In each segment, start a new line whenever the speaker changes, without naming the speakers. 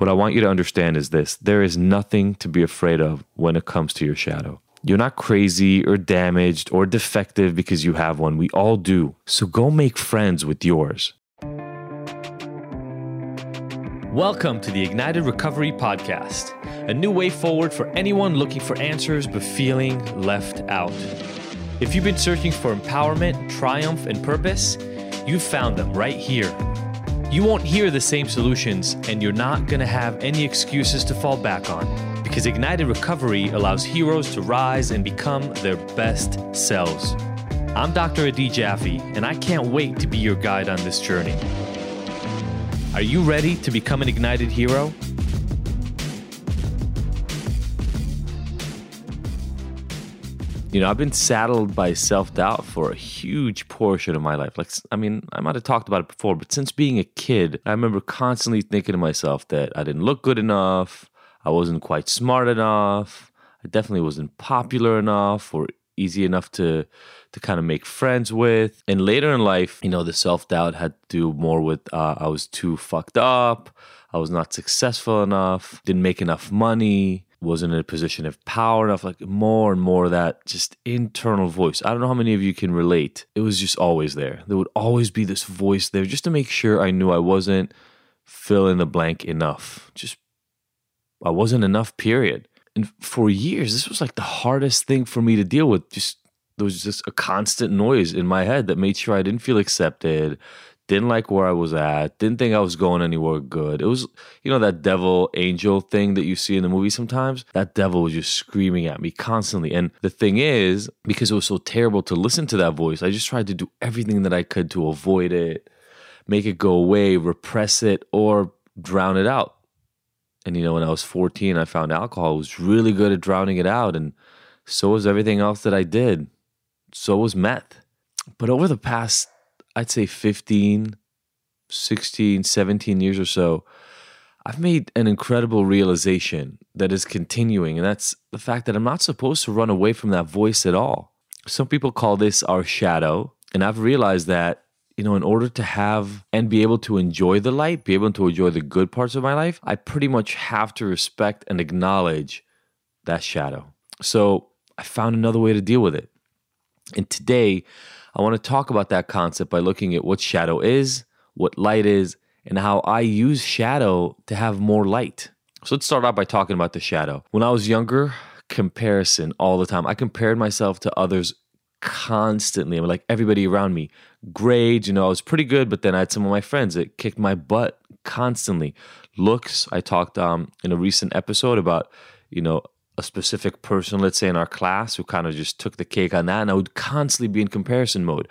What I want you to understand is this there is nothing to be afraid of when it comes to your shadow. You're not crazy or damaged or defective because you have one. We all do. So go make friends with yours. Welcome to the Ignited Recovery Podcast, a new way forward for anyone looking for answers but feeling left out. If you've been searching for empowerment, triumph, and purpose, you've found them right here. You won't hear the same solutions, and you're not going to have any excuses to fall back on because Ignited Recovery allows heroes to rise and become their best selves. I'm Dr. Adi Jaffe, and I can't wait to be your guide on this journey. Are you ready to become an ignited hero? You know, I've been saddled by self doubt for a huge portion of my life. Like, I mean, I might have talked about it before, but since being a kid, I remember constantly thinking to myself that I didn't look good enough, I wasn't quite smart enough, I definitely wasn't popular enough or easy enough to to kind of make friends with. And later in life, you know, the self doubt had to do more with uh, I was too fucked up, I was not successful enough, didn't make enough money, wasn't in a position of power enough. Like more and more of that just internal voice. I don't know how many of you can relate. It was just always there. There would always be this voice there just to make sure I knew I wasn't fill in the blank enough. Just I wasn't enough, period. And for years, this was like the hardest thing for me to deal with. Just there was just a constant noise in my head that made sure I didn't feel accepted, didn't like where I was at, didn't think I was going anywhere good. It was, you know, that devil angel thing that you see in the movie sometimes. That devil was just screaming at me constantly. And the thing is, because it was so terrible to listen to that voice, I just tried to do everything that I could to avoid it, make it go away, repress it, or drown it out. And you know, when I was 14, I found alcohol was really good at drowning it out. And so was everything else that I did. So was meth. But over the past, I'd say 15, 16, 17 years or so, I've made an incredible realization that is continuing. And that's the fact that I'm not supposed to run away from that voice at all. Some people call this our shadow. And I've realized that you know, in order to have and be able to enjoy the light, be able to enjoy the good parts of my life, I pretty much have to respect and acknowledge that shadow. So I found another way to deal with it. And today, I want to talk about that concept by looking at what shadow is, what light is, and how I use shadow to have more light. So let's start out by talking about the shadow. When I was younger, comparison all the time. I compared myself to others constantly. I mean, like everybody around me. Grades, you know, I was pretty good, but then I had some of my friends that kicked my butt constantly. Looks, I talked um, in a recent episode about, you know, a specific person, let's say in our class, who kind of just took the cake on that. And I would constantly be in comparison mode.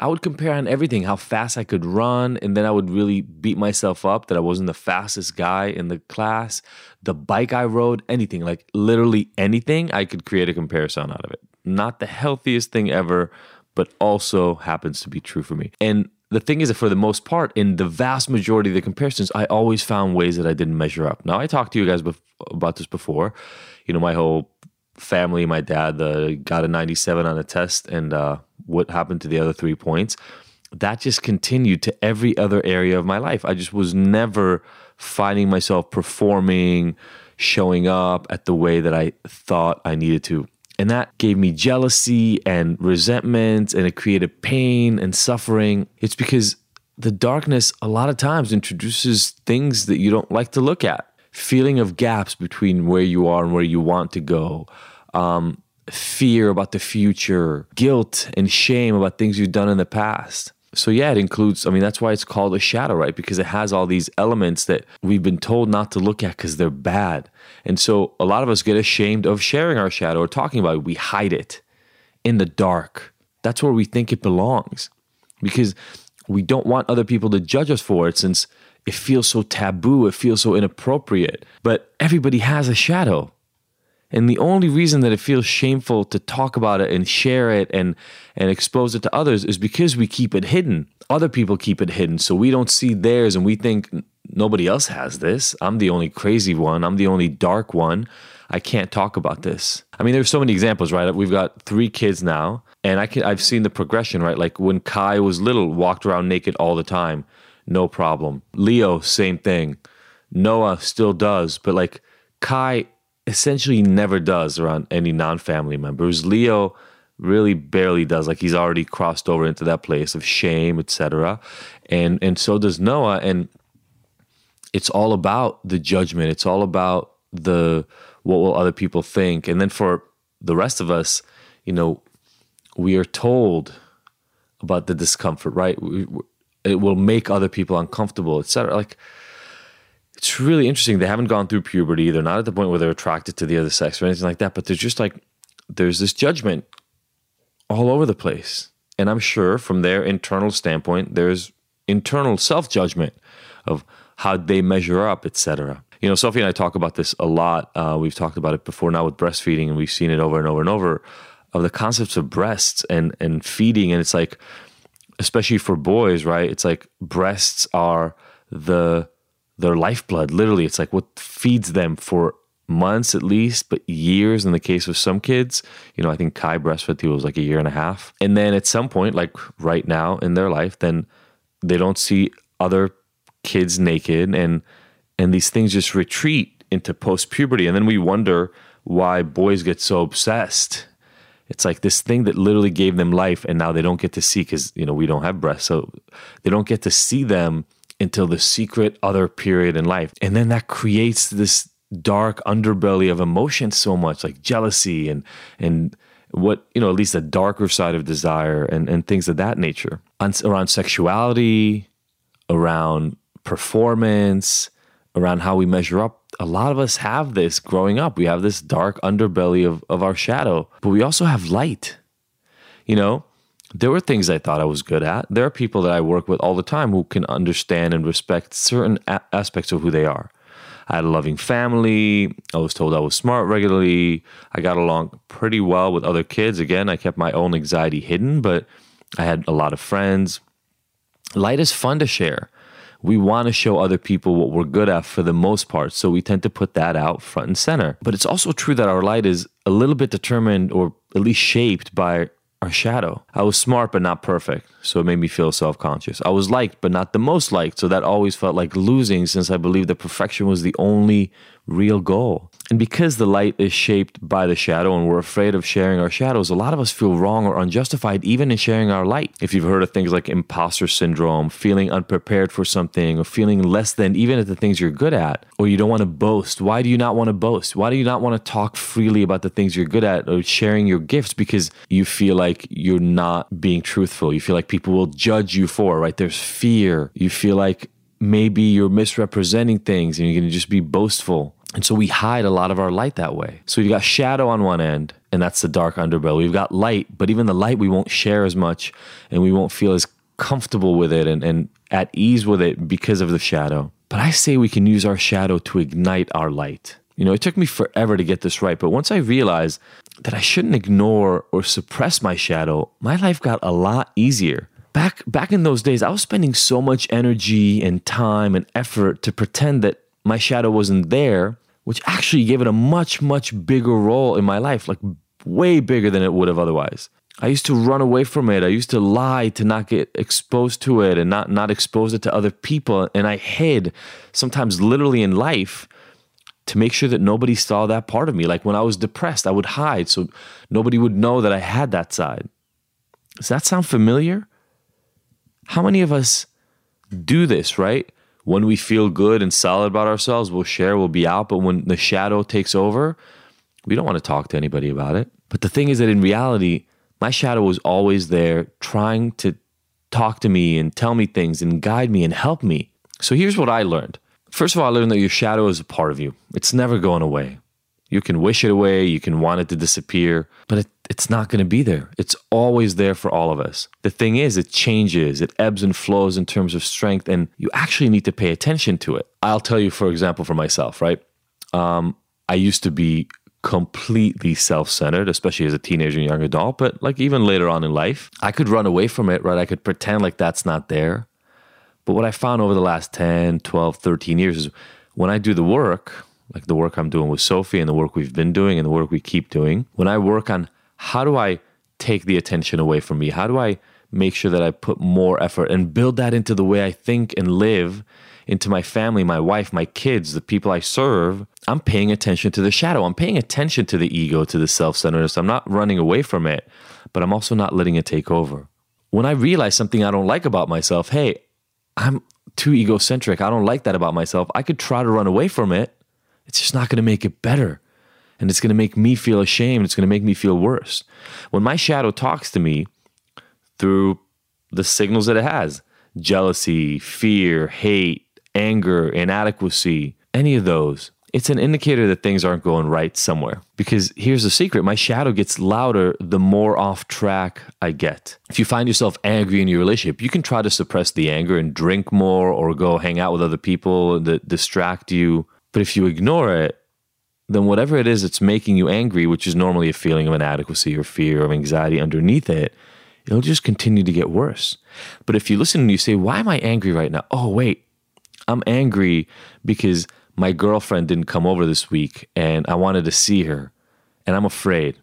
I would compare on everything, how fast I could run, and then I would really beat myself up that I wasn't the fastest guy in the class. The bike I rode, anything, like literally anything, I could create a comparison out of it not the healthiest thing ever, but also happens to be true for me. And the thing is that for the most part, in the vast majority of the comparisons, I always found ways that I didn't measure up. Now, I talked to you guys bef- about this before. You know, my whole family, my dad got a 97 on a test, and uh, what happened to the other three points? That just continued to every other area of my life. I just was never finding myself performing, showing up at the way that I thought I needed to. And that gave me jealousy and resentment, and it created pain and suffering. It's because the darkness, a lot of times, introduces things that you don't like to look at feeling of gaps between where you are and where you want to go, um, fear about the future, guilt and shame about things you've done in the past. So, yeah, it includes, I mean, that's why it's called a shadow, right? Because it has all these elements that we've been told not to look at because they're bad. And so, a lot of us get ashamed of sharing our shadow or talking about it. We hide it in the dark. That's where we think it belongs because we don't want other people to judge us for it since it feels so taboo, it feels so inappropriate. But everybody has a shadow. And the only reason that it feels shameful to talk about it and share it and and expose it to others is because we keep it hidden. Other people keep it hidden, so we don't see theirs and we think nobody else has this. I'm the only crazy one. I'm the only dark one. I can't talk about this. I mean, there's so many examples, right? We've got three kids now, and I can I've seen the progression, right? Like when Kai was little, walked around naked all the time, no problem. Leo, same thing Noah still does, but like Kai essentially never does around any non-family members. Leo really barely does. Like he's already crossed over into that place of shame, etc. And and so does Noah. And it's all about the judgment. It's all about the what will other people think. And then for the rest of us, you know, we are told about the discomfort, right? We, it will make other people uncomfortable, etc. Like it's really interesting. They haven't gone through puberty. They're not at the point where they're attracted to the other sex or anything like that. But there's just like there's this judgment all over the place. And I'm sure from their internal standpoint, there's internal self judgment of how they measure up, etc. You know, Sophie and I talk about this a lot. Uh, we've talked about it before now with breastfeeding, and we've seen it over and over and over of the concepts of breasts and and feeding. And it's like, especially for boys, right? It's like breasts are the their lifeblood. Literally, it's like what feeds them for months at least, but years in the case of some kids. You know, I think Kai breastfed till was like a year and a half. And then at some point, like right now in their life, then they don't see other kids naked and and these things just retreat into post puberty. And then we wonder why boys get so obsessed. It's like this thing that literally gave them life, and now they don't get to see because you know we don't have breasts, so they don't get to see them until the secret other period in life. And then that creates this dark underbelly of emotion so much like jealousy and and what you know at least the darker side of desire and and things of that nature around sexuality around performance around how we measure up a lot of us have this growing up we have this dark underbelly of of our shadow but we also have light you know there were things I thought I was good at. There are people that I work with all the time who can understand and respect certain a- aspects of who they are. I had a loving family. I was told I was smart regularly. I got along pretty well with other kids. Again, I kept my own anxiety hidden, but I had a lot of friends. Light is fun to share. We want to show other people what we're good at for the most part, so we tend to put that out front and center. But it's also true that our light is a little bit determined or at least shaped by our shadow. I was smart but not perfect, so it made me feel self conscious. I was liked but not the most liked, so that always felt like losing since I believed that perfection was the only real goal. And because the light is shaped by the shadow and we're afraid of sharing our shadows, a lot of us feel wrong or unjustified even in sharing our light. If you've heard of things like imposter syndrome, feeling unprepared for something, or feeling less than even at the things you're good at, or you don't want to boast, why do you not want to boast? Why do you not want to talk freely about the things you're good at or sharing your gifts because you feel like you're not being truthful? You feel like people will judge you for, right? There's fear. You feel like maybe you're misrepresenting things and you're going to just be boastful. And so we hide a lot of our light that way. So you've got shadow on one end, and that's the dark underbelly. We've got light, but even the light we won't share as much and we won't feel as comfortable with it and, and at ease with it because of the shadow. But I say we can use our shadow to ignite our light. You know, it took me forever to get this right, but once I realized that I shouldn't ignore or suppress my shadow, my life got a lot easier back back in those days, I was spending so much energy and time and effort to pretend that my shadow wasn't there, which actually gave it a much much bigger role in my life, like way bigger than it would have otherwise. I used to run away from it. I used to lie to not get exposed to it and not not expose it to other people, and I hid sometimes literally in life to make sure that nobody saw that part of me. Like when I was depressed, I would hide so nobody would know that I had that side. Does that sound familiar? How many of us do this, right? When we feel good and solid about ourselves, we'll share, we'll be out. But when the shadow takes over, we don't want to talk to anybody about it. But the thing is that in reality, my shadow was always there trying to talk to me and tell me things and guide me and help me. So here's what I learned. First of all, I learned that your shadow is a part of you, it's never going away. You can wish it away, you can want it to disappear, but it, it's not going to be there. It's always there for all of us. The thing is, it changes, it ebbs and flows in terms of strength, and you actually need to pay attention to it. I'll tell you, for example, for myself, right? Um, I used to be completely self centered, especially as a teenager and young adult, but like even later on in life, I could run away from it, right? I could pretend like that's not there. But what I found over the last 10, 12, 13 years is when I do the work, like the work I'm doing with Sophie and the work we've been doing and the work we keep doing, when I work on how do I take the attention away from me? How do I make sure that I put more effort and build that into the way I think and live, into my family, my wife, my kids, the people I serve, I'm paying attention to the shadow. I'm paying attention to the ego, to the self centeredness. I'm not running away from it, but I'm also not letting it take over. When I realize something I don't like about myself, hey, I'm too egocentric. I don't like that about myself. I could try to run away from it. It's just not going to make it better. And it's going to make me feel ashamed. It's going to make me feel worse. When my shadow talks to me through the signals that it has jealousy, fear, hate, anger, inadequacy, any of those, it's an indicator that things aren't going right somewhere. Because here's the secret my shadow gets louder the more off track I get. If you find yourself angry in your relationship, you can try to suppress the anger and drink more or go hang out with other people that distract you. But if you ignore it, then whatever it is that's making you angry, which is normally a feeling of inadequacy or fear or anxiety underneath it, it'll just continue to get worse. But if you listen and you say, Why am I angry right now? Oh, wait, I'm angry because my girlfriend didn't come over this week and I wanted to see her and I'm afraid.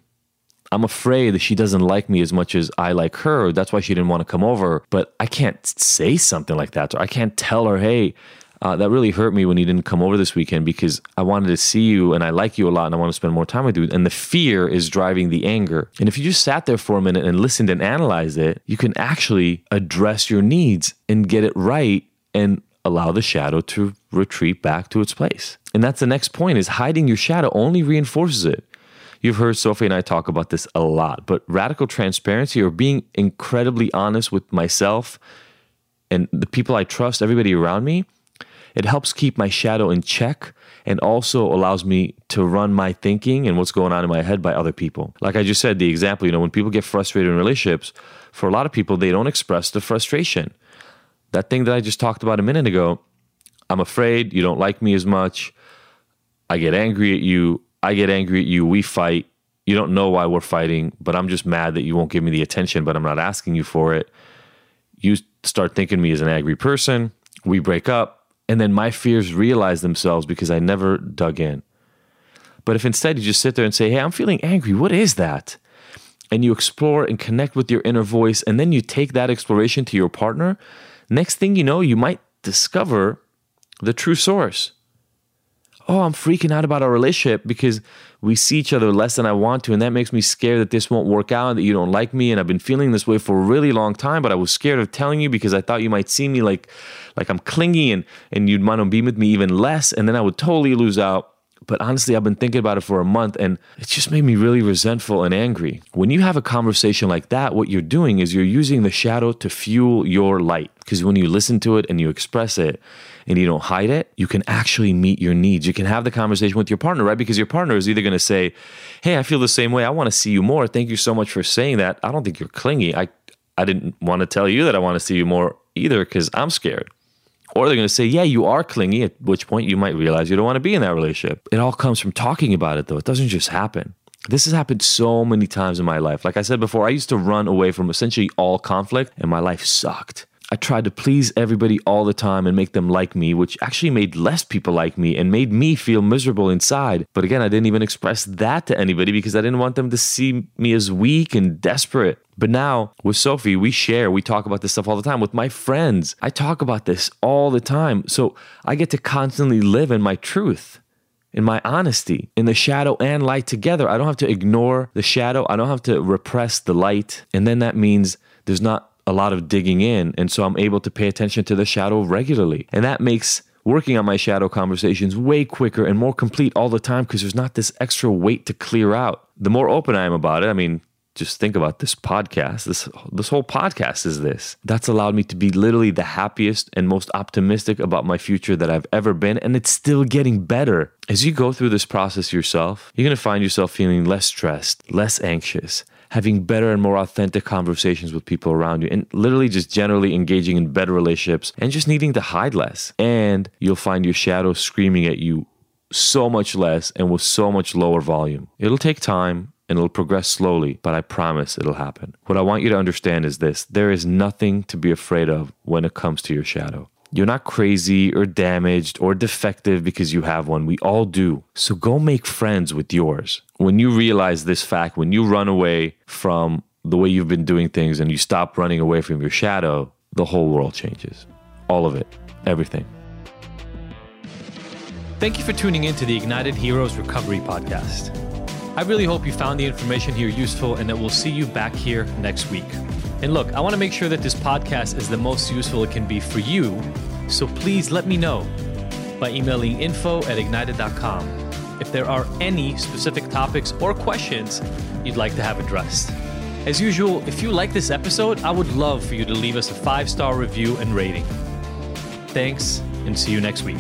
I'm afraid that she doesn't like me as much as I like her. That's why she didn't want to come over. But I can't say something like that. Or I can't tell her, hey, uh, that really hurt me when you didn't come over this weekend because I wanted to see you and I like you a lot and I want to spend more time with you. And the fear is driving the anger. And if you just sat there for a minute and listened and analyzed it, you can actually address your needs and get it right and allow the shadow to retreat back to its place. And that's the next point is hiding your shadow only reinforces it. You've heard Sophie and I talk about this a lot, but radical transparency or being incredibly honest with myself and the people I trust, everybody around me, it helps keep my shadow in check and also allows me to run my thinking and what's going on in my head by other people. Like I just said, the example, you know, when people get frustrated in relationships, for a lot of people, they don't express the frustration. That thing that I just talked about a minute ago, I'm afraid you don't like me as much. I get angry at you. I get angry at you. We fight. You don't know why we're fighting, but I'm just mad that you won't give me the attention, but I'm not asking you for it. You start thinking me as an angry person. We break up. And then my fears realize themselves because I never dug in. But if instead you just sit there and say, Hey, I'm feeling angry, what is that? And you explore and connect with your inner voice, and then you take that exploration to your partner, next thing you know, you might discover the true source. Oh, I'm freaking out about our relationship because we see each other less than I want to. And that makes me scared that this won't work out, that you don't like me. And I've been feeling this way for a really long time, but I was scared of telling you because I thought you might see me like, like I'm clingy and, and you'd want to be with me even less. And then I would totally lose out. But honestly, I've been thinking about it for a month and it just made me really resentful and angry. When you have a conversation like that, what you're doing is you're using the shadow to fuel your light. Because when you listen to it and you express it, and you don't hide it, you can actually meet your needs. You can have the conversation with your partner, right? Because your partner is either going to say, Hey, I feel the same way. I want to see you more. Thank you so much for saying that. I don't think you're clingy. I, I didn't want to tell you that I want to see you more either because I'm scared. Or they're going to say, Yeah, you are clingy, at which point you might realize you don't want to be in that relationship. It all comes from talking about it, though. It doesn't just happen. This has happened so many times in my life. Like I said before, I used to run away from essentially all conflict, and my life sucked. I tried to please everybody all the time and make them like me, which actually made less people like me and made me feel miserable inside. But again, I didn't even express that to anybody because I didn't want them to see me as weak and desperate. But now with Sophie, we share, we talk about this stuff all the time. With my friends, I talk about this all the time. So I get to constantly live in my truth in my honesty, in the shadow and light together. I don't have to ignore the shadow. I don't have to repress the light. And then that means there's not a lot of digging in. And so I'm able to pay attention to the shadow regularly. And that makes working on my shadow conversations way quicker and more complete all the time because there's not this extra weight to clear out. The more open I am about it, I mean, just think about this podcast. This this whole podcast is this. That's allowed me to be literally the happiest and most optimistic about my future that I've ever been and it's still getting better. As you go through this process yourself, you're going to find yourself feeling less stressed, less anxious, having better and more authentic conversations with people around you, and literally just generally engaging in better relationships and just needing to hide less. And you'll find your shadow screaming at you so much less and with so much lower volume. It'll take time and it'll progress slowly, but I promise it'll happen. What I want you to understand is this there is nothing to be afraid of when it comes to your shadow. You're not crazy or damaged or defective because you have one. We all do. So go make friends with yours. When you realize this fact, when you run away from the way you've been doing things and you stop running away from your shadow, the whole world changes. All of it, everything.
Thank you for tuning in to the Ignited Heroes Recovery Podcast. I really hope you found the information here useful and that we'll see you back here next week. And look, I want to make sure that this podcast is the most useful it can be for you, so please let me know by emailing info at ignited.com if there are any specific topics or questions you'd like to have addressed. As usual, if you like this episode, I would love for you to leave us a five star review and rating. Thanks, and see you next week.